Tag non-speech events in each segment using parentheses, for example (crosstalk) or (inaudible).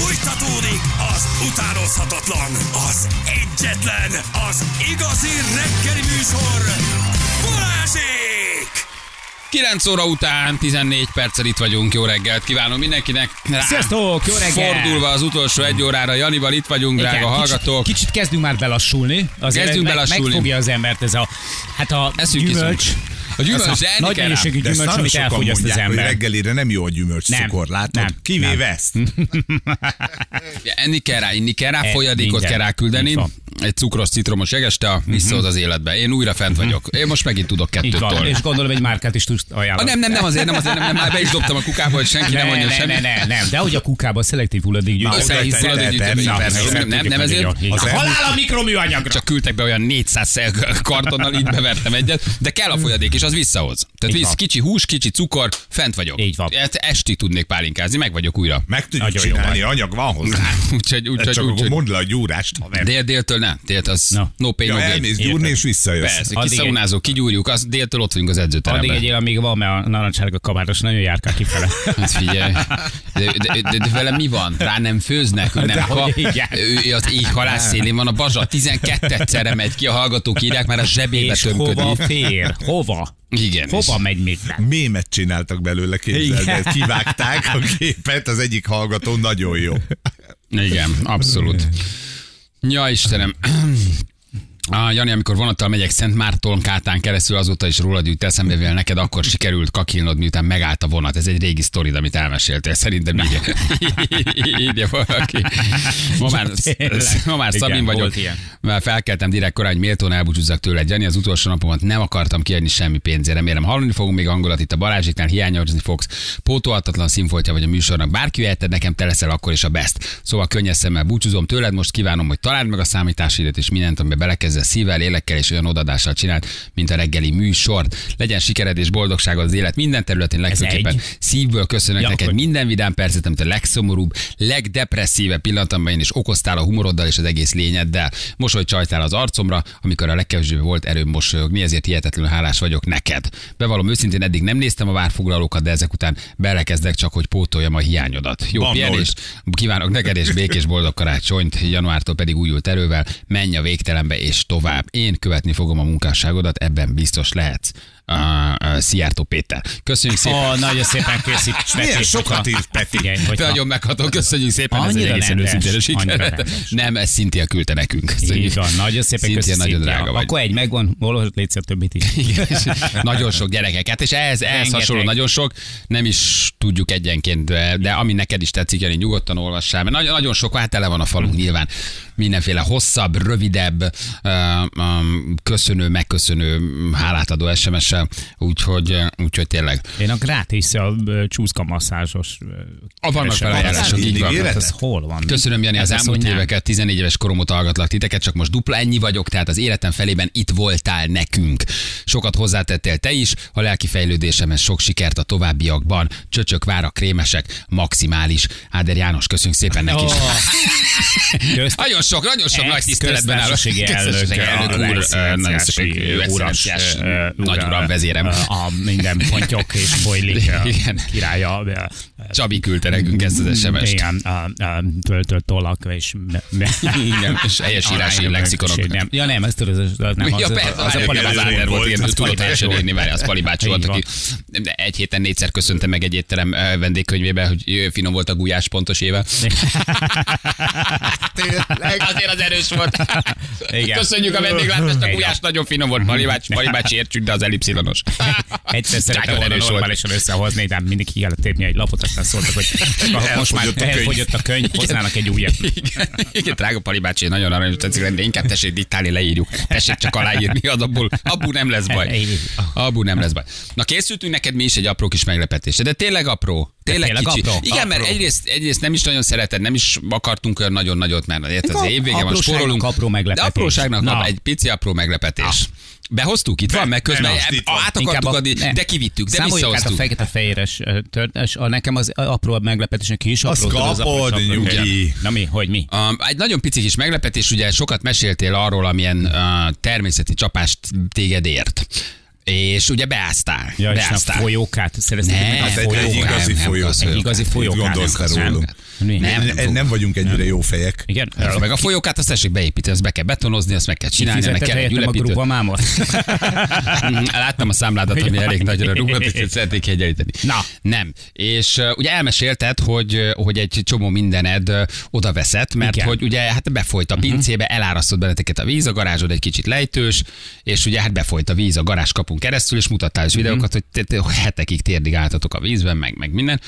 Fújtatódik az utánozhatatlan, az egyetlen, az igazi reggeli műsor, Balázsék! 9 óra után 14 perccel itt vagyunk. Jó reggelt kívánom mindenkinek. Rá- Sziasztok, jó reggel! Fordulva az utolsó egy órára, Janival itt vagyunk, drága Igen, hallgatók. Kicsit, kicsit kezdünk már belassulni. Azért Kezdünk meg, belassulni. Megfogja az embert ez a, hát a Eszünk, gyümölcs. iszunk. A gyümölcs, a nagy mennyiségű gyümölcs, amit elfogyaszt az ember. reggelire nem jó a gyümölcs Nem, cukor, látod? nem, Kivéve nem. ezt. (laughs) Enni kell rá, inni kell rá, E, folyadékot minden. kell rá küldeni. Egy cukros, citromos jegeste, visszahoz az életbe. Én újra fent vagyok. Én most megint tudok kettőt van, tolni. és gondolom egy márkát is tudsz Ah, ajánlani. nem, nem, nem, azért nem, azért nem, nem, már be is dobtam a kukába, hogy senki nem ne, mondja ne, semmit. ne, ne, nem, de hogy a kukába szelektív hulladék Na, gyűjtő. oda Összehisz te- hulladék te- gyűjtőbe, te- persze. te- Nem, nem ezért. Halál a mikroműanyagra! Csak küldtek be olyan 400 kartonnal, így bevertem egyet, de kell a folyadék, és az visszahoz. Tehát Így visz, van. kicsi hús, kicsi cukor, fent vagyok. Így van. Hát esti tudnék pálinkázni, meg vagyok újra. Meg tudjuk Nagyon jó csinálni, anyag van hozzá. (laughs) Úgyhogy, úgyhogy, Csak úgyhogy mondd le a gyúrást. dél, déltől ne. Délt az Na. no pain, Ja, no gain. elmész gyúrni és visszajössz. Persze, Addig kiszaunázó, kigyúrjuk, az déltől ott vagyunk az Addig edzőteremben. egyél, amíg van, mert a narancsárga kabátos nagyon járkál kifele. (laughs) Hát figyelj, de, de, de, de, vele mi van? Rá nem főznek, ő nem kap. Ő az éj halász szélén van a bazsa, 12 egyszerre megy ki, a hallgatók írják, már a zsebébe És hova tömködik. fér? Hova? Igen. és- Hova megy még? Mémet csináltak belőle, képzeld el. Kivágták a képet, az egyik hallgató nagyon jó. Igen, abszolút. Ja, Istenem. Ah, Jani, amikor vonattal megyek Szent Márton Kátán keresztül, azóta is rólad jut eszembe, mivel neked akkor sikerült kakilnod, miután megállt a vonat. Ez egy régi sztorid, amit elmeséltél. Szerintem így. Írja valaki. (laughs) Ma már, ma már Igen, Szabin vagyok. volt ilyen. Már felkeltem direkt korán, hogy méltón elbúcsúzzak tőle. Jani, az utolsó napomat nem akartam kiadni semmi pénzért. Remélem hallani fogunk még hangolat itt a Balázsiknál, hiányozni fogsz. Pótolhatatlan színfoltja vagy a műsornak. Bárki jöheted, nekem te leszel akkor is a best. Szóval könnyes szemmel búcsúzom tőled, most kívánom, hogy találd meg a számításidat és mindent, amiben belekezdesz szívvel, lélekkel és olyan odadással csináld, mint a reggeli műsort. Legyen sikered és boldogságod az élet minden területén, legfőképpen szívből köszönök Ja, neked hogy- minden vidám percet, amit a legszomorúbb, legdepresszívebb pillanatban én is okoztál a humoroddal és az egész lényeddel. Mosoly csajtál az arcomra, amikor a legkevésbé volt erőm mosolyogni, ezért hihetetlenül hálás vagyok neked. Bevallom őszintén, eddig nem néztem a várfoglalókat, de ezek után belekezdek csak, hogy pótoljam a hiányodat. Jó pihenést, kívánok neked és békés boldog karácsonyt, januártól pedig újult erővel, menj a végtelenbe és tovább. Én követni fogom a munkásságodat, ebben biztos lehetsz. Uh, Szijjártó Péter. Köszönjük szépen. Ó, nagyon szépen készít. Milyen sokat írt Peti. Te nagyon megható, köszönjük szépen, ez egy Annyira egészen őszintén annyira. Nem, ez Cynthia küldte nekünk. Így van, nagyon szépen köszönjük. nagyon drága vagy. Akkor egy megvan, olvasott légy a többit is. Nagyon sok gyerekeket, és ehhez, ehhez hasonló nagyon sok, nem is tudjuk egyenként, de, ami neked is tetszik, Jani, nyugodtan olvassál, mert nagyon, nagyon sok, hát tele van a falunk nyilván, mindenféle hosszabb, rövidebb, köszönő, megköszönő, hálátadó SMS-sel, úgyhogy, uh, úgyhogy tényleg. Én a gratis a csúszka masszázsos. A vannak felajánlások, így van. Hát ez hol van? Köszönöm, Jani, az elmúlt éveket, 14 éves korom óta hallgatlak titeket, csak most dupla ennyi vagyok, tehát az életem felében itt voltál nekünk. Sokat hozzátettél te is, a lelki fejlődésemhez sok sikert a továbbiakban. Csöcsök, várak, krémesek, maximális. Áder János, köszönjük szépen neki is. Ó, közt- (laughs) Nagyon sok, nagyon sok nagy tiszteletben áll. köztársasági elnök, elnök a úr, nagy ura, uram, vezérem. A minden pontyok és bojlik ö, (laughs) Igen. királya. Csabi küldte nekünk ezt az SMS-t. Igen, töltött tollak és... Igen, és helyesírási Arányok, lexikonok. Nem, ja nem, ez tudod, ez az, nem, az, Ja, az, persze, az, az, a az, Pali az volt, az tudod teljesen írni, várj, az Pali bácsi volt, aki egy héten négyszer köszönte meg egy étterem vendégkönyvébe, hogy finom volt a gulyás pontos éve. (laughs) Tényleg. Azért az erős volt. Igen. Köszönjük a vendéglátást, a Igen. gulyás nagyon finom volt. Pali bácsi, Pali bácsi értsük, de az elipszilonos. (laughs) Egyszer szerettem Nagyon volna normálisan összehozni, de mindig ki kellett tépni egy lapot, aztán szóltak, hogy (laughs) most már Elfogyott a könyv. hoznának egy újat. (laughs) Igen, igen, drága Pali bácsi, nagyon aranyos tetszik, de inkább tessék diktálni, leírjuk. Tessék csak aláírni, az abból, abból nem lesz baj. Abból nem lesz baj. Na készültünk neked mi is egy apró kis meglepetésre, de tényleg apró. Tényleg, tényleg kicsi. apró? Igen, mert Apró. egyrészt, egyrészt nem is nagyon szereted, nem is akartunk olyan nagyon nagyot, mert érted, az évvége van, spórolunk. apró meglepetés. De apróságnak Na. Na. egy pici apró meglepetés. Behoztuk, itt van, meg közben át akartuk adni, ne. de kivittük, de Számoljuk át a visszahoztuk. fekete-fehéres ö, törtes, a nekem az apró meglepetés, neki is Azt apró. az apró- kapod, apró- nyugi. Na mi, hogy mi? Um, egy nagyon pici kis meglepetés, ugye sokat meséltél arról, amilyen uh, természeti csapást téged ért. És ugye beáztál. Ja, és a beáztál. folyókát, szeretnék Nem, meg a Hát egy, egy folyókát. igazi nem, folyó. nem, Egy igazi folyókát. gondolsz nem, rólunk? Nem, nem, Nem, nem vagyunk ennyire jó fejek. Igen? Nem, meg a folyókát azt tessék beépíteni, azt be kell betonozni, azt meg kell csinálni, meg kell egy a ülepítő. grubamámot? Mhm, (laughs) Láttam a számládat, ami elég nagyra rúgott, és szeretnék egyenlíteni. Na. Nem. És uh, ugye elmesélted, hogy, hogy egy csomó mindened uh, oda veszett, mert Igen. hogy ugye hát befolyt a pincébe, elárasztott benneteket a víz, a garázsod egy kicsit lejtős, és ugye hát befolyt a víz a garázskapun keresztül, és mutattál is videókat, hogy te, te hetekig térdig álltatok a vízben, meg, meg minden.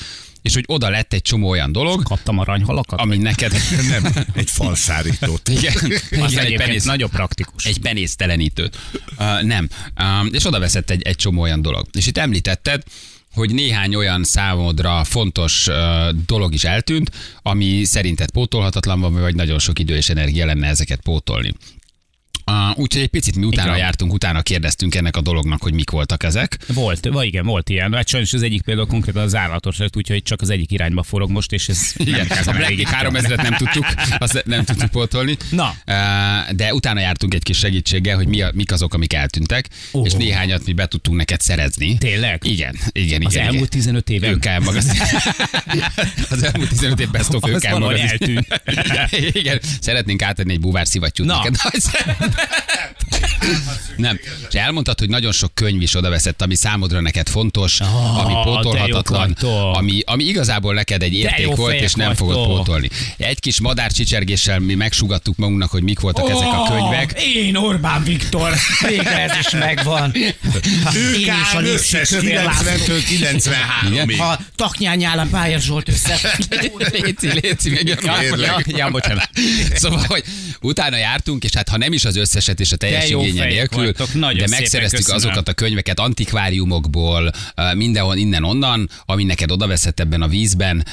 És hogy oda lett egy csomó olyan dolog, Kaptam aranyhalakat? ami neked... (laughs) Nem, egy falszárítót. Igen, Az igen egy penész, nagyon praktikus. egy penésztelenítőt. Uh, nem. Um, és oda veszett egy, egy csomó olyan dolog. És itt említetted, hogy néhány olyan számodra fontos uh, dolog is eltűnt, ami szerinted pótolhatatlan van, vagy nagyon sok idő és energia lenne ezeket pótolni. Uh, úgyhogy egy picit mi utána Igen. jártunk, utána kérdeztünk ennek a dolognak, hogy mik voltak ezek. Volt, vagy igen, volt ilyen. Hát sajnos az egyik például konkrétan az állatos lett, úgyhogy csak az egyik irányba forog most, és ez Igen, nem a elég. 3000-et nem tudtuk, azt nem tudtuk pótolni. Na. Uh, De utána jártunk egy kis segítséggel, hogy mi a, mik azok, amik eltűntek, Ó. és néhányat mi be tudtunk neked szerezni. Tényleg? Igen, igen, Az igen. elmúlt igen. 15 évben? Ők magazin. (laughs) Az elmúlt 15 év best of Az ők valahogy magazin. eltűnt. (laughs) Igen, szeretnénk átadni egy búvár szivattyút Na. neked. Nem. És elmondtad, hogy nagyon sok könyv is odaveszett, ami számodra neked fontos, Ah, ami pótolhatatlan, ami, ami igazából neked egy érték volt, és nem vagytok. fogod pótolni. Egy kis madárcsicsergéssel mi megsugattuk magunknak, hogy mik voltak ezek a könyvek. Én Orbán Viktor. Végre ez is megvan. (laughs) Ők is a összes Kövér László. 90-től 93-ig. Ha Taknyányi Állam Pályás Zsolt össze. (laughs) Léci, léci, ja, ja, bocsánat. Szóval, hogy utána jártunk, és hát ha nem is az összeset és a teljes De igénye nélkül, vagytok, de megszereztük azokat a könyveket antikváriumokból, ö, mindenhol, innen-onnan, ami neked odaveszett ebben a vízben,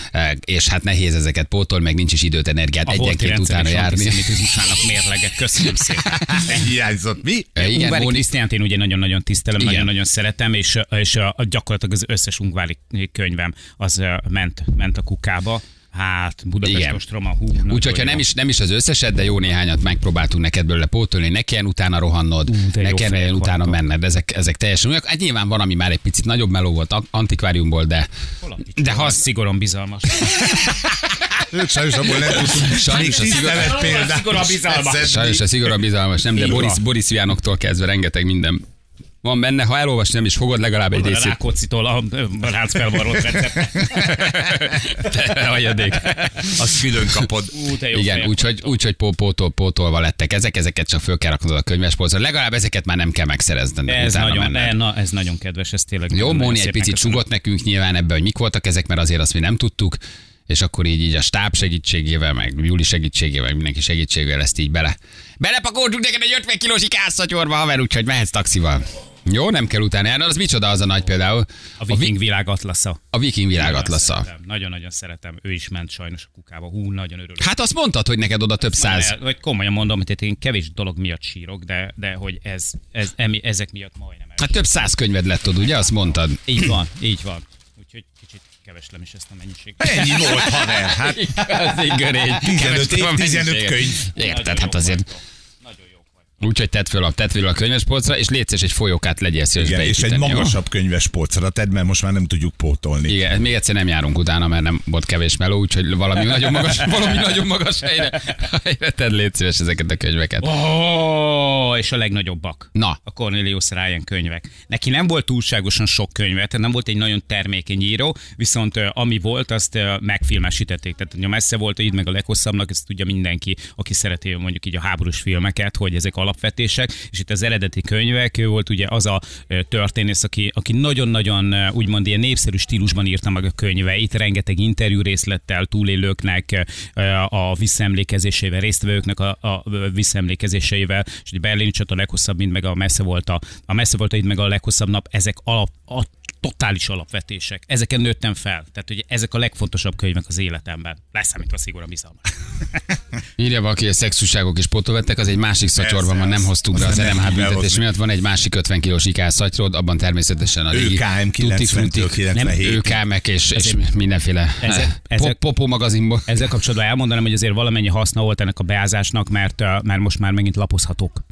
és hát nehéz ezeket pótolni, meg nincs is időt, energiát egyenként utána járni. antiszemitizmusának mérleget. Köszönöm szépen. (laughs) Hiányzott mi? Igen, Ungvári Krisztiánt én ugye nagyon-nagyon tisztelem, nagyon-nagyon szeretem, és, és a, gyakorlatilag az összes Ungvári könyvem az ment, ment a kukába. Hát, Budapest ostroma, hú. Úgyhogy ha nem is, nem is az összeset, de jó néhányat megpróbáltunk neked belőle pótolni, ne kelljen utána rohannod, Ú, ne kelljen utána vagytok. menned, ezek, ezek teljesen olyanok. Hát nyilván van, ami már egy picit nagyobb meló volt antikváriumból, de, de ha szigorúan bizalmas. Ők sajnos abból nem tudtunk. (laughs) Sajnos a Szigorúan bizalmas. Sajnos a szigorúan bizalmas nem, de Boris. Boris Vianoktól kezdve rengeteg minden van benne. Ha elolvasni nem is fogod, legalább egy A részét. Rákóczitól a a ráncfelvarrott recept. Hajadék. Azt külön kapod. Ú, te jó Igen, úgyhogy, úgyhogy pó, pótol, pótolva lettek ezek, ezeket csak föl kell raknod a könyvespolcra. Legalább ezeket már nem kell megszerezned. Ez nagyon, ne, na, ez nagyon kedves, ez tényleg. Jó, Móni egy picit sugott nekünk nyilván ebbe, hogy mik voltak ezek, mert azért azt mi nem tudtuk, és akkor így, így a stáb segítségével, meg Júli segítségével, mindenki segítségével ezt így bele. Belepakoltuk neked egy 50 kilós ikászszatyorba, haver, úgyhogy mehetsz taxival. Jó, nem kell utána járni, az micsoda az a nagy például. A Viking világ atlasza. A viking világ Nagyon atlasza. szeretem, Nagyon-nagyon szeretem. Ő is ment sajnos a kukába. Hú, nagyon örülök. Hát azt mondtad, hogy neked oda több száz. El, vagy komolyan mondom, hogy én kevés dolog miatt sírok, de, de hogy ez, ez, emi, ezek miatt majdnem. Hát több száz könyved lett ott, ugye? Azt mondtad. Így van, így van. Úgyhogy kicsit keveslem is ezt a mennyiséget. Ennyi volt, haver. Hát (laughs) Az egy görény. 15 év, 15 könyv. Érted, hát azért. vagytok. Nagyon jók vagy. Úgyhogy tedd föl a, tedd föl a könyvespolcra, és légy szíves, egy folyókát legyél szíves igen, és egy jó? magasabb könyves polcra tedd, mert most már nem tudjuk pótolni. Igen, még egyszer nem járunk utána, mert nem volt kevés meló, úgyhogy valami (laughs) nagyon magas, valami nagyon magas helyre, helyre tedd légy szíves ezeket a könyveket. Oh, és a legnagyobbak. Na. A Cornelius Ryan könyvek. Neki nem volt túlságosan sok könyve, tehát nem volt egy nagyon termékeny író, viszont ami volt, azt megfilmesítették. Tehát ugye messze volt így meg a leghosszabbnak, ezt tudja mindenki, aki szereti mondjuk így a háborús filmeket, hogy ezek alapvetések, és itt az eredeti könyvek, ő volt ugye az a történész, aki, aki nagyon-nagyon úgymond ilyen népszerű stílusban írta meg a könyveit, rengeteg interjú részlettel túlélőknek a visszaemlékezésével, résztvevőknek a, a visszaemlékezéseivel, és egy berlini csata leghosszabb, mint meg a messze volt a, a messze volt itt meg a leghosszabb nap, ezek alap, totális alapvetések. Ezeken nőttem fel. Tehát, hogy ezek a legfontosabb könyvek az életemben. Leszámítva szigorúan bizalmas. (laughs) Írja valaki, hogy a szexuságok is pótolvettek, az egy másik szatyorban van, nem hoztuk be az nem NMH büntetés miatt. Van egy másik 50 kilós ikás szatyrod, abban természetesen a régi frutti, 90-től 97. ÖKM-ek és, és mindenféle Ezek- ezek- popó magazinból. Ezzel kapcsolatban elmondanám, hogy azért valamennyi haszna volt ennek a beázásnak, mert, mert most már megint lapozhatók.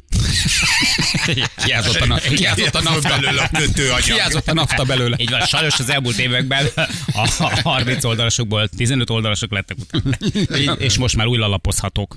(laughs) Kiázott a, na- kiázott a nafta. belőle a kötőanyag. Kiázott a nafta belőle. Így van, sajnos az elmúlt években a a 30 oldalasokból 15 oldalasok lettek utána. (laughs) És most már újra lapozhatók.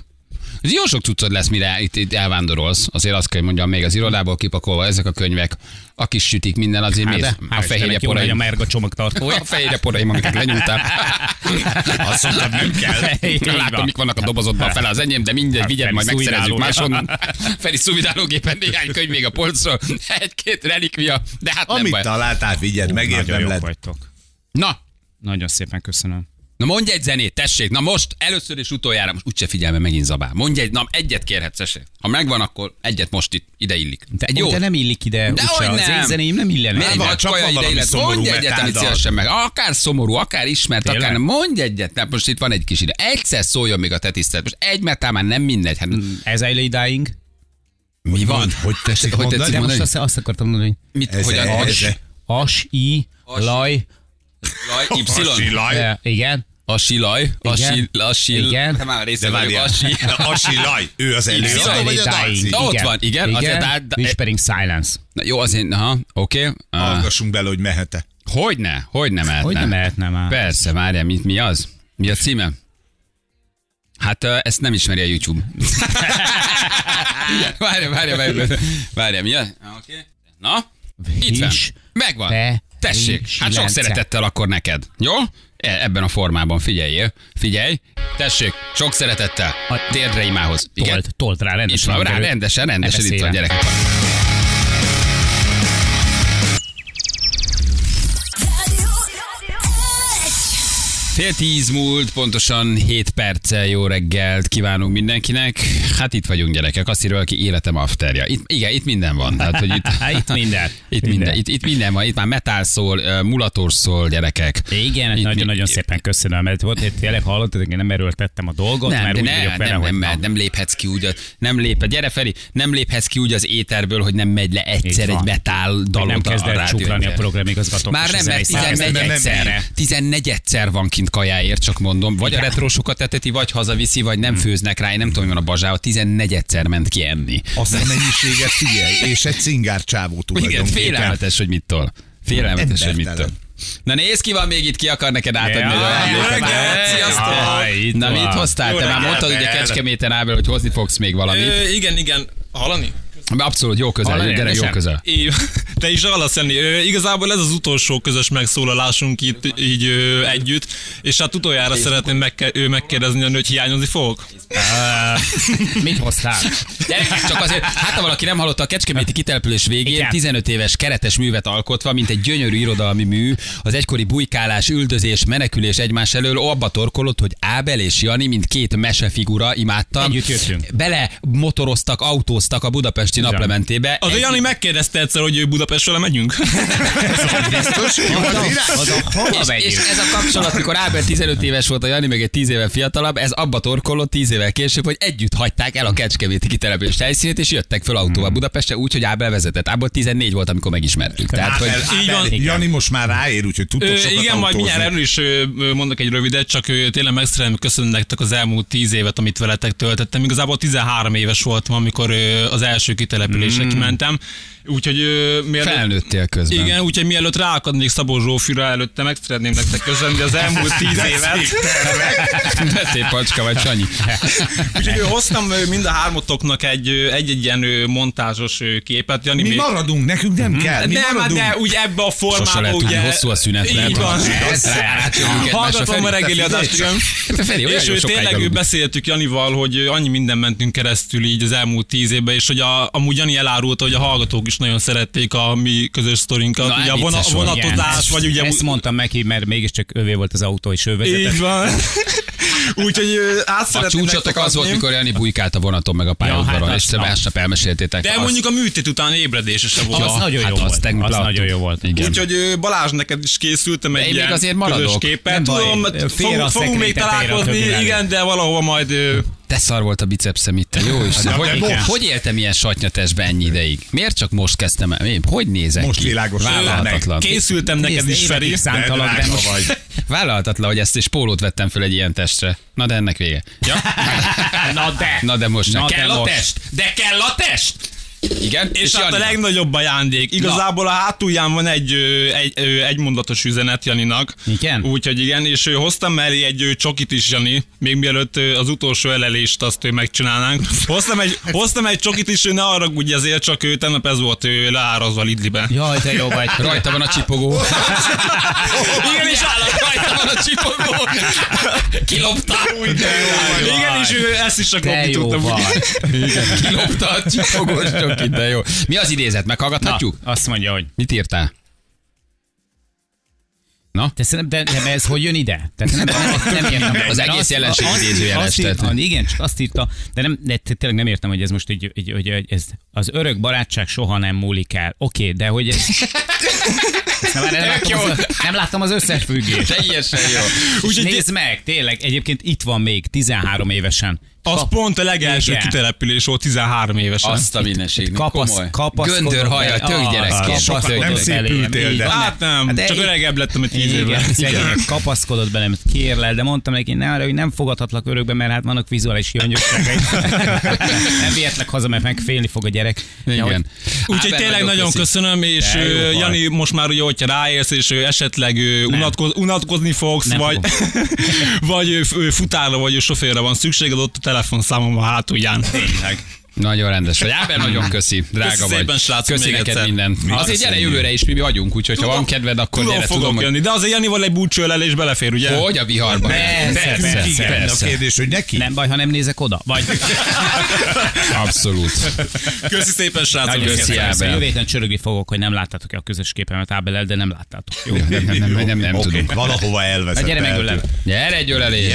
Ez Jó sok cuccod lesz, mire itt, itt elvándorolsz. Azért azt kell, hogy mondjam, még az irodából kipakolva ezek a könyvek, a kis sütik, minden azért Hát mész. de, A fehérje hogy a merga csomagtartója. A fehérje poraim, amiket lenyúltál. (laughs) Azt mondtam, nem kell. (laughs) Látom, van. mik vannak a dobozodban fele az enyém, de mindegy, Hát, vigyed, majd megszerezzük máshonnan. (laughs) Feri szúvidálógépen néhány könyv még a polcról, egy-két relikvia, de hát nem Amit baj. találtál, vigyed, jók vagytok. Na, Nagyon szépen köszönöm. Na mondj egy zenét, tessék. Na most, először és utoljára, most úgyse figyelme megint zabál. Mondj egy, na egyet kérhetsz, tessék. Ha megvan, akkor egyet most itt, ide illik. De, egy jó. de nem illik ide, De úgyse, hogy az nem. én zenéim nem illenek. Miért van, van, csak van ide illet? Mondj egyet, amit szívesen meg. Akár szomorú, akár ismert, Tényleg? akár nem. Mondj egyet. Nem, most itt van egy kis ide. Egyszer szóljon még a te tisztelet. Most egy metál már nem mindegy. Hát, Ez Eiley Dying. mi van? Hogy tessék Hogy mondani? tetszik De most azt, azt akartam mondani, hogy Mit, Ez- hogyan? ez- As, ez- As, I, As- Laj, laj, Y. Eh, igen, A silaj, a Igen. sil, a sil. Igen. Te már része De vagyok, a sil. (laughs) Asilaj. Ő az előadó, Szóval vagy a? Dying. Na, ott van, igen, azért igen. át- Whispering Silence. Na, jó, azért, aha, oké. Okay. Uh, Hallgassunk bele, hogy mehet-e. hogyne, hogyne mehetne. Hogy nem mehetne már? Persze, várjál, mi, mi az? Mi a címe? Hát ezt nem ismeri a YouTube. (laughs) várjál, várjál, várjál, várjál, mi az? Ah, Oké. Na, itt van. Megvan. te, Tessék, rincs, hát sok lence. szeretettel akkor neked. Jó? E- Ebben a formában figyeljél. Figyelj. Tessék, sok szeretettel. A- Térdre imához. Igen. Tolt, tolt rá rendesen. van, rá, rendesen, rendesen itt van, gyerekek. Fél tíz múlt, pontosan 7 perccel jó reggelt kívánunk mindenkinek. Hát itt vagyunk gyerekek, azt írja, aki életem afterja. Itt, igen, itt minden van. Tehát, hogy itt, (laughs) Itt minden. Itt minden, itt, itt minden van, itt már metal szól, ö, mulatos szól, gyerekek. Igen, nagyon-nagyon itt- szépen köszönöm, mert volt, hogy tényleg hallottad, én nem erőltettem a dolgot, Nem, mert úgy ne, vagyok vele, nem, nem, nem, nem léphetsz ki úgy, nem lép, gyere Feri, nem léphetsz ki úgy az éterből, hogy nem megy le egyszer egy Még dalot nem kezd el csuklani a programigazgató. Már nem, mert zenei 14 szervezet. egyszerre. 14 egyszer van kint kajáért, csak mondom. Vagy a Igen. retrósokat eteti, vagy hazaviszi, vagy nem főznek rá. Én nem tudom, mi van a bazsába. 14 egyszer ment ki enni. Azt a mennyiséget figyelj, és egy cingár csávó Igen, tulajdonképpen. félelmetes, hogy mit tol. Félelmetes, hogy mit tol. Na nézd, ki van még itt, ki akar neked átadni Jaj, egy Itt Na mit hoztál? Jó Te már mondtad ugye Ábel. Kecskeméten Ábel, hogy hozni fogsz még valamit. Igen, igen. Hallani? Abszolút jó közel, Hallani gyere jó közel. Így, te is hallasz enni. Ö, igazából ez az utolsó közös megszólalásunk itt így ö, együtt, és hát utoljára szeretném megke- ö, megkérdezni, hogy hiányozni fogok. Mit hoztál? Gyerekek, csak azért, hát ha valaki nem hallotta, a Kecskeméti kitelepülés végén Igen. 15 éves keretes művet alkotva, mint egy gyönyörű irodalmi mű, az egykori bujkálás, üldözés, menekülés egymás elől abba torkolott, hogy Ábel és Jani, mint két mesefigura imádtam. Együtt jöttünk. Bele motoroztak, autóztak a budapesti naplementébe. Az a Egy- Jani megkérdezte egyszer, hogy Budapestre megyünk. Biztos, jó az irány? Az a hova és, ez a kapcsolat, mikor Ábel 15 éves volt, a Jani meg egy 10 éve fiatalabb, ez abba torkolott 10 évvel később, hogy együtt hagyták el a Kecskeméti kitelepülés helyszínét, és jöttek föl autóval Hmm. Budapestre, úgy, hogy Ábel vezetett. Ábel 14 volt, amikor megismertük. Tehát, hogy Ábel, Így van. Ábel, Jani most már ráér, úgyhogy tudtok sokat igen, majd autózni. mindjárt erről is mondok egy rövidet, csak tényleg meg szeretném köszönni nektek az elmúlt 10 évet, amit veletek töltettem. Igazából 13 éves voltam, amikor az első kitelepülésre kimentem. Úgyhogy mielőtt... felnőttél közben. Igen, úgyhogy mielőtt ráakadnék Szabó Zsófira, előtte meg szeretném nektek köszönni az elmúlt 10 évet. De szép pacska vagy, Sanyi. Úgyhogy hoztam mind a hármatoknak egy, ö, egy-egy ilyen montázsos képet. Jani, Mi még- maradunk, nekünk nem kell. Mi nem, hát maradunk. de úgy ebbe a Sose formában, lehet tudni, ugye... hosszú a szünet. Így lehet, van. egymásra, Hallgatom a reggeli adást, És tényleg beszéltük Janival, hogy annyi minden mentünk keresztül így az elmúlt tíz évben, és hogy a, amúgy Jani elárulta, hogy a hallgatók is nagyon szerették a mi közös sztorinkat. Na, ugye a vona, vonatozás, vagy ugye... Ezt mondtam neki, mert mégiscsak övé volt az autó, és ő vezetett. Így van. (laughs) Úgyhogy át A csúcsotok az volt, mikor Jani bujkált a vonaton meg a pályaudvaron, hát és másnap elmeséltétek. De Azt- mondjuk a műtét után ébredése se volt. Az nagyon jó hát volt. Az leadtuk. nagyon jó volt. Igen. Úgyhogy Balázs, neked is készültem egy ilyen azért közös maradok. képet. Nem baj, Tudom, fogunk, még találkozni, igen, de valahova majd... De szar volt a bicepszem itt, jó (laughs) Isten. de Hogy, most. hogy éltem ilyen satnyatestbe ennyi ideig? Miért csak most kezdtem el? Hogy nézek Most ki? világos. Vállalhatatlan. Készültem neked is, Feri. szántalak, de most vagy. (laughs) Vállalhatatlan, hogy ezt és pólót vettem föl egy ilyen testre. Na de ennek vége. (laughs) Na de! Na de most. Na de kell a most. test! De kell a test! Igen? És, hát a legnagyobb ajándék. Igazából a hátulján van egy, egy, egy mondatos üzenet Janinak. Igen? Úgyhogy igen, és ő hoztam mellé egy csokit is, Jani, még mielőtt az utolsó elelést azt ő megcsinálnánk. (laughs) Hoztam egy, hoztam egy csokit is, ő ne arra ugye ezért, csak ő tegnap ez volt ő leárazva Lidliben. Jaj, te jó vagy. (laughs) Rajta van a csipogó. (laughs) Igen, és Rajta van a csipogó. Kilopta. igen, és ő ezt is csak lopni tudtam. kilopta a csipogós csokit, de jó. Mi az idézet? Meghallgathatjuk? Azt mondja, hogy Mit írtál? Na? De, szerintem, de, de ez hogy jön ide? Tehát nem, nem, nem (laughs) értem. Az egész jelenség idézőjeles, Igen, csak azt írta, de, nem, de tényleg nem értem, hogy ez most egy, egy, egy ez, az örök barátság soha nem múlik el. Oké, de hogy ez... Nem, nem, láttam jó. az, nem láttam az összefüggést. Teljesen jó. Úgyhogy nézd meg, tényleg, egyébként itt van még 13 évesen. Az pont a legelső Igen. kitelepülés volt 13 évesen. Azt a mindenségnek. Kapasz, Komoly. kapaszkodott Göndör haja, tök Ah, gyerekként. Tök Nem szépültél, de-. Hát nem, Hát de csak öregebb lettem egy tíz Igen, évvel. szegény, kapaszkodott belem, kérlel, de mondtam neki, ne arra, hogy nem fogadhatlak örökbe, mert hát vannak vizuális gyöngyösségei. (laughs) nem vihetlek haza, mert megfélni fog a gyerek. Igen. Úgyhogy tényleg nagyon köszönöm, és. Jani, most már ugye, hogyha ráérsz, és esetleg unatkozni fogsz, vagy, (laughs) vagy ö, f- ö, futárra vagy sofőrre van szükséged, ott telefonszámom a hátulján. Tényleg. Nagyon rendes vagy. Ábel, nagyon köszi. Drága Köszi vagy. szépen, srácok, köszi neked egyszer. minden. Mi Azért gyere jövőre is, mi vagyunk, úgyhogy ha van kedved, akkor Tudom, gyere. fogok Tudom, jönni, de azért Janival egy búcsőlelés belefér, ugye? hogy a viharba. Persze, persze, a persze. kérdés, hogy neki? Nem baj, ha nem nézek oda. Vagy. (laughs) Abszolút. Köszi szépen, srácok. Köszi. Ábel. Jövő héten csörögni fogok, hogy nem láttátok-e a közös képemet Ábelel, de nem láttátok. Jó? Nem, nem, nem, nem, nem tudunk. valahova elveszett. Gyere meg ölel. Gyere egy ölelés.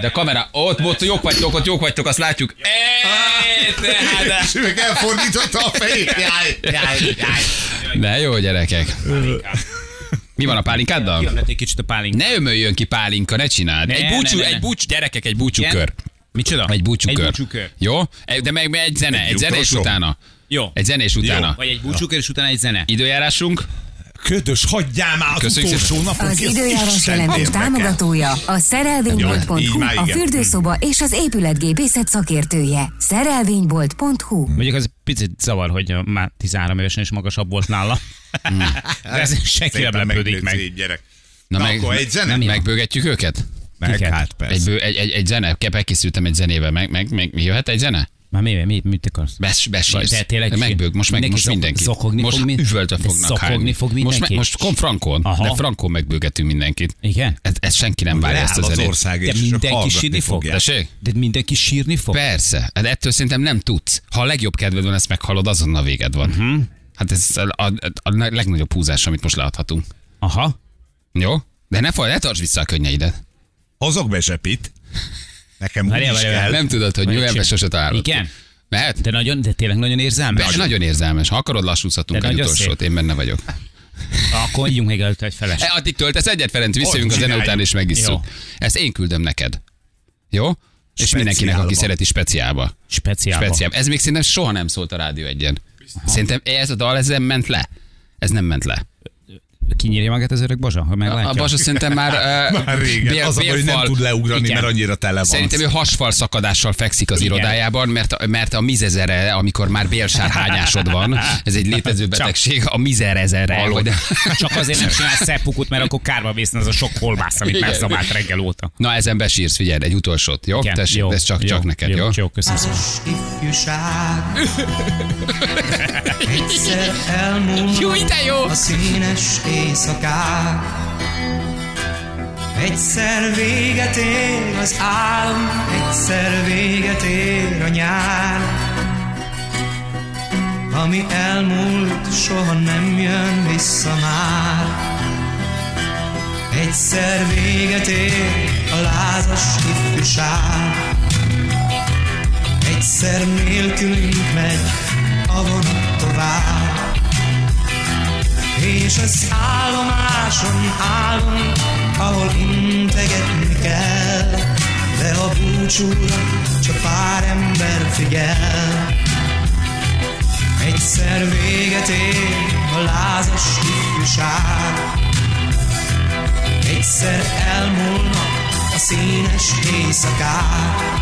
De kamera, ott, ott jók vagytok, ott jók vagytok, azt látjuk. Eee, tehát- És meg elfordította a fejét. Jaj, jaj, jaj. De jó gyerekek. Mi van a pálinkáddal? Kijönnek egy kicsit a pálink. Ne ömöljön ki pálinka, ne csináld. Ne, Egy búcsú, ne, ne, ne. egy búcsú, gyerekek, egy búcsúkör. Micsoda? Egy búcsúkör. Egy búcsúkör. Jó? De meg meg egy zene, egy zene és utána. Jó. Egy zenés utána. Vagy egy búcsúkör, és utána egy zene. Időjárásunk? Ködös, hagyjál már az Köszönjük utolsó szépen. napon. Az időjárás jelentés támogatója a szerelvénybolt.hu, a fürdőszoba és az épületgépészet szakértője. Szerelvénybolt.hu Mondjuk az picit zavar, hogy már 13 évesen is magasabb volt nála. De (laughs) ez senki nem lepődik meg. gyerek. Na, Na, meg, akkor egy zene? nem megbőgetjük őket? Meg, hát persze. Egy, bő, egy, egy, egy zene? Kepek készültem egy zenével. Meg, meg, meg, jöhet egy zene? Már mi, mi, mit akarsz? Bes, besírsz. De tényleg Megbőg, most, meg, mindenki most mindenki. zokogni most fog üvöltve de fognak zokogni hányni. fog most, mindenki? meg, most kon frankon, Aha. de frankon megbőgetünk mindenkit. Igen? Ez, ez senki nem várja ezt az zenét. ország, De mindenki sírni fog? Tessék? De mindenki sírni fog? Persze. Hát ettől szerintem nem tudsz. Ha a legjobb kedved van, ezt meghallod, azonnal véged van. Mhm. Uh-huh. Hát ez a, a, a legnagyobb húzás, amit most leadhatunk. Aha. Jó? De ne, fog, ne tarts vissza a könnyeidet. Hozok be zsepit. Nekem úgy is kell. Nem tudod, hogy csin- sose találod. Igen? Mehet? De, nagyon, de tényleg nagyon érzelmes? Nagyon, nagyon érzelmes. Ha akarod, lassúzhatunk De egy utolsót. szép. Én benne vagyok. Akkor ígyunk még előtte egy feles. E, addig töltesz egyet, Ferenc, visszajövünk a zene után, és megisszuk. Ezt én küldöm neked. Jó? És Speciálba. mindenkinek, aki szereti speciálba. Speciálba. Speciál. Ez még szerintem soha nem szólt a rádió egyen. Szerintem ez a dal, ez nem ment le. Ez nem ment le. Kinyírja magát az öreg Bazsa, ha A meglátja? Bazsa szerintem már... (laughs) Uh, Már régen. Az a baj, hogy nem tud leugrani, Igen. mert annyira tele van. Szerintem ő hasfal szakadással fekszik az Igen. irodájában, mert, mert a mizezere, amikor már bélsárhányásod van, ez egy létező betegség, a mizerezere. Vagy... (laughs) Csak azért nem csinálsz szeppukut, mert akkor kárba vészne az a sok holmász, amit Igen. megszabált reggel óta. Na ezen besírsz, figyeld, egy utolsót, jó? Igen, Tessék, jó, ez csak, jó, csak neked, jó? Jó, jó köszönöm szépen. (laughs) Jó, de jó! a színes éjszakák. Egyszer véget ér az álom Egyszer véget ér a nyár. Ami elmúlt, soha nem jön vissza már. Egyszer véget ér a lázas ifjúság. Egyszer nélkülünk megy a vonat tovább És az állomáson állunk, ahol integetni kell. De a búcsúra csak pár ember figyel. Egyszer véget ér a lázas ifjúság. Egyszer elmúlnak a színes éjszakák.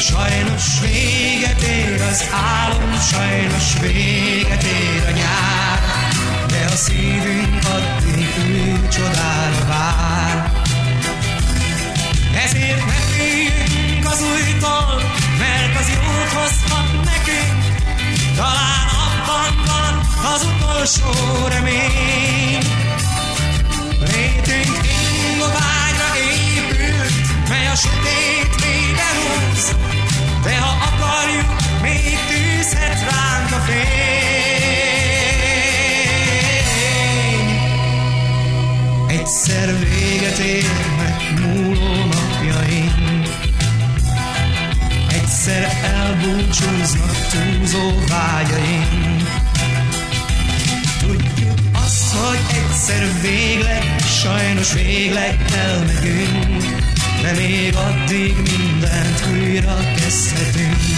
Sajnos véget ér az álom, sajnos véget ér a nyár, de a szívünk addig új csodára vár. Ezért ne féljünk az újtól, mert az jót hozhat nekünk, talán abban van az utolsó remény. Létünk ingoványra épült, mely a sötét mélybe húz, de ha akarjuk, még tűzhet ránk a fény. Sajnos végleg elmegyünk, de még addig mindent újra kezdhetünk.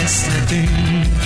yesterday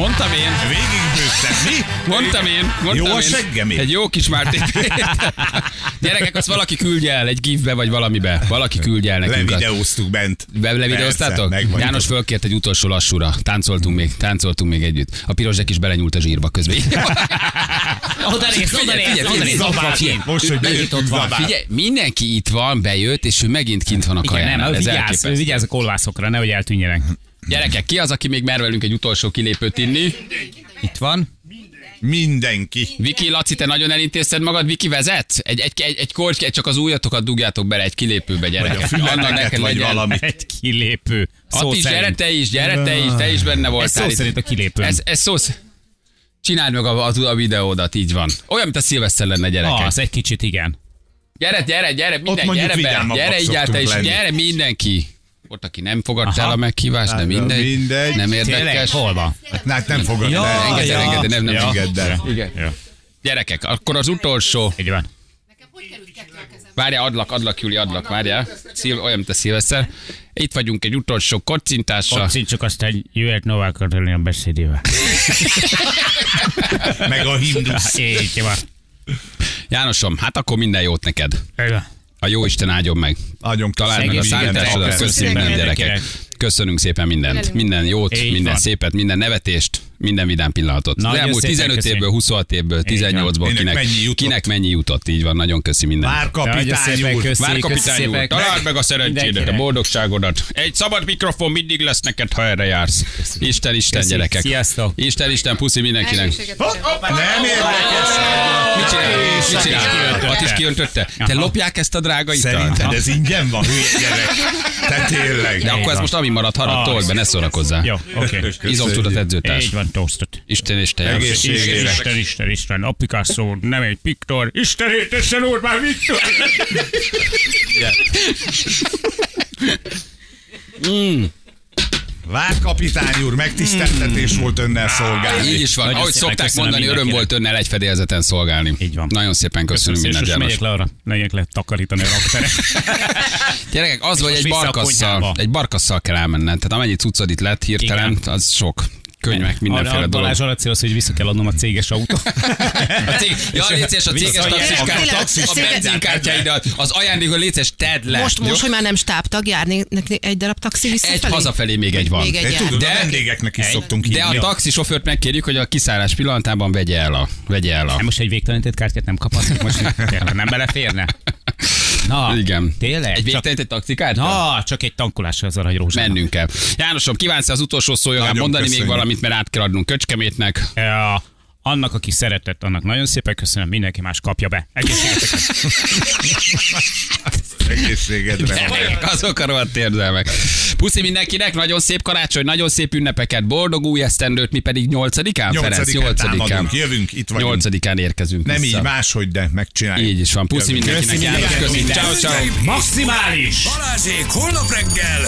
Mondtam én. Végigbőgted, mi? Mondtam én, mondtam Jó a én. seggem én. Egy jó kis Márti. (laughs) Gyerekek, azt valaki küldje el egy gifbe vagy valamibe. Valaki küldje el nekünk. azt. Levideóztuk bent. Be, levideóztátok? János fölkért egy utolsó lassúra. Táncoltunk még, táncoltunk még együtt. A pirosek is belenyúlt a zsírba közben. (laughs) Oda néz, oda Figyelj, néz, figyelj, oda néz, figyelj, zabál figyelj. ki. Most, hogy bejött ott van. Figyelj, mindenki itt van, bejött, és ő megint kint van a Igen, kaján. nem, vigyázz, vigyázz a kolvászokra, nehogy eltűnjenek. Gyerekek, ki az, aki még mer velünk egy utolsó kilépőt inni? Itt van. Mindenki. Viki, Laci, te nagyon elintézted magad, Viki vezet? Egy, egy, egy, egy korty, egy csak az ujjatokat dugjátok bele egy kilépőbe, Vagy a gyerekek. fületeket, vagy valami. Egy kilépő. Szó Attis, gyere szerint. te is, gyere te is, te is benne voltál. szó itt. szerint a kilépőm. Ez, ez szó sz- Csináld meg a, a, a videódat, így van. Olyan, mint a szilveszter lenne, gyerekek. Az egy kicsit igen. Gyere, gyere, gyere, minden, gyere be, gyere így te is, lenni. gyere mindenki. Volt, aki nem fogadta el a meghívást, de Hát, mindegy. mindegy. Nem érdekes. hol van? Na, hát nem fogad Ja, el. Engedd ja. engedd nem, nem, Ja. Engedd el. Igen. Ja. Gyerekek, akkor az utolsó. Így van. Várjál, adlak, adlak, Júli, adlak, várjál. Szil, olyan, mint a szilveszter. Itt vagyunk egy utolsó kocintással. Kocincsuk aztán jöhet Novák Katalin a beszédével. Meg a himnusz. Így van. Jánosom, hát akkor minden jót neked. Igen. A jó Isten áldjon meg. Nagyon Találd meg a számításodat, köszi minden gyerekek. Köszönünk szépen mindent. Minden jót, Így minden van. szépet, minden nevetést, minden vidám pillanatot. Nagyon elmúlt szépen 15 köszönjük. évből, 26 évből, van. 18-ból Kinek mennyi jutott? kinek mennyi jutott. Így van, nagyon köszi minden. Vár kapitány úr. Vár kapitány úr, találd meg a szerencsédet, a boldogságodat. Egy szabad mikrofon mindig lesz neked, ha erre jársz. Isten, Isten, gyerekek. Sziasztok. Isten, Isten, puszi mindenkinek. Nem érdekes. Mit csinál? Csinál? kiöntötte. Hat is kiöntötte? Te lopják ezt a drága italt? Szerinted ez ingyen van, hülye gyerek? Te tényleg. De akkor ez most ami maradt, harag, Ah, told be, ne szórakozzál. Jó, oké. Izomtudat edzőtárs. Így van. tosztot. Isten és te. Egészségére. Isten, Isten, Isten, a Picasso nem egy piktor. Isten értessen úr már Viktor! Várkapitány úr, megtiszteltetés volt önnel szolgálni. Így is van. Nagyon Ahogy szokták mondani, öröm volt önnel egy fedélzeten szolgálni. Így van. Nagyon szépen köszönöm Köszönöm, most János. le arra, megyek le takarítani a raktere. (laughs) Gyerekek, az vagy most egy barkasszal, egy barkasszal kell elmenned. Tehát amennyi cuccod itt lett hirtelen, Igen. az sok. Könyvek, mindenféle a, a dolog. Balázs arra céloz, hogy vissza kell adnom a céges autót. A cég, ja, létszés, a céges Tényleg, a benzinkártyáidat, az ajándékot létszés, tedd le. Most, most, hogy már nem stábtag, járni neki egy darab taxi visszafelé? Egy hazafelé még egy van. Még egy tudod, De- a vendégeknek is szoktunk De a hívni. taxisofőrt megkérjük, hogy a kiszállás pillanatában vegye el a. Vegye el a. Hát most egy végtelenített kártyát nem kaphat, most nem beleférne. Na, Igen. Tényleg? Egy Csak- végtelent egy taxikártya? Na, csak egy tankolásra az aranyrózsának. Mennünk kell. Jánosom, kívánsz az utolsó szójogán Nagyon mondani még köszönjük. valamit, mert át kell adnunk Köcskemétnek. Ja, annak, aki szeretett, annak nagyon szépen köszönöm, mindenki más kapja be. Egészségeteket. Egészségedre. Azok a rohadt érzelmek. Puszi mindenkinek, nagyon szép karácsony, nagyon szép ünnepeket, boldog új esztendőt, mi pedig 8-án, Ferenc, Nyolcadikán 8-án. támadunk, jövünk, itt vagyunk. 8-án érkezünk Nem vissza. így, máshogy, de megcsináljuk. Így is van. Puszi mindenkinek, János, köszi. Ciao, ciao. Maximális! Balázsék holnap reggel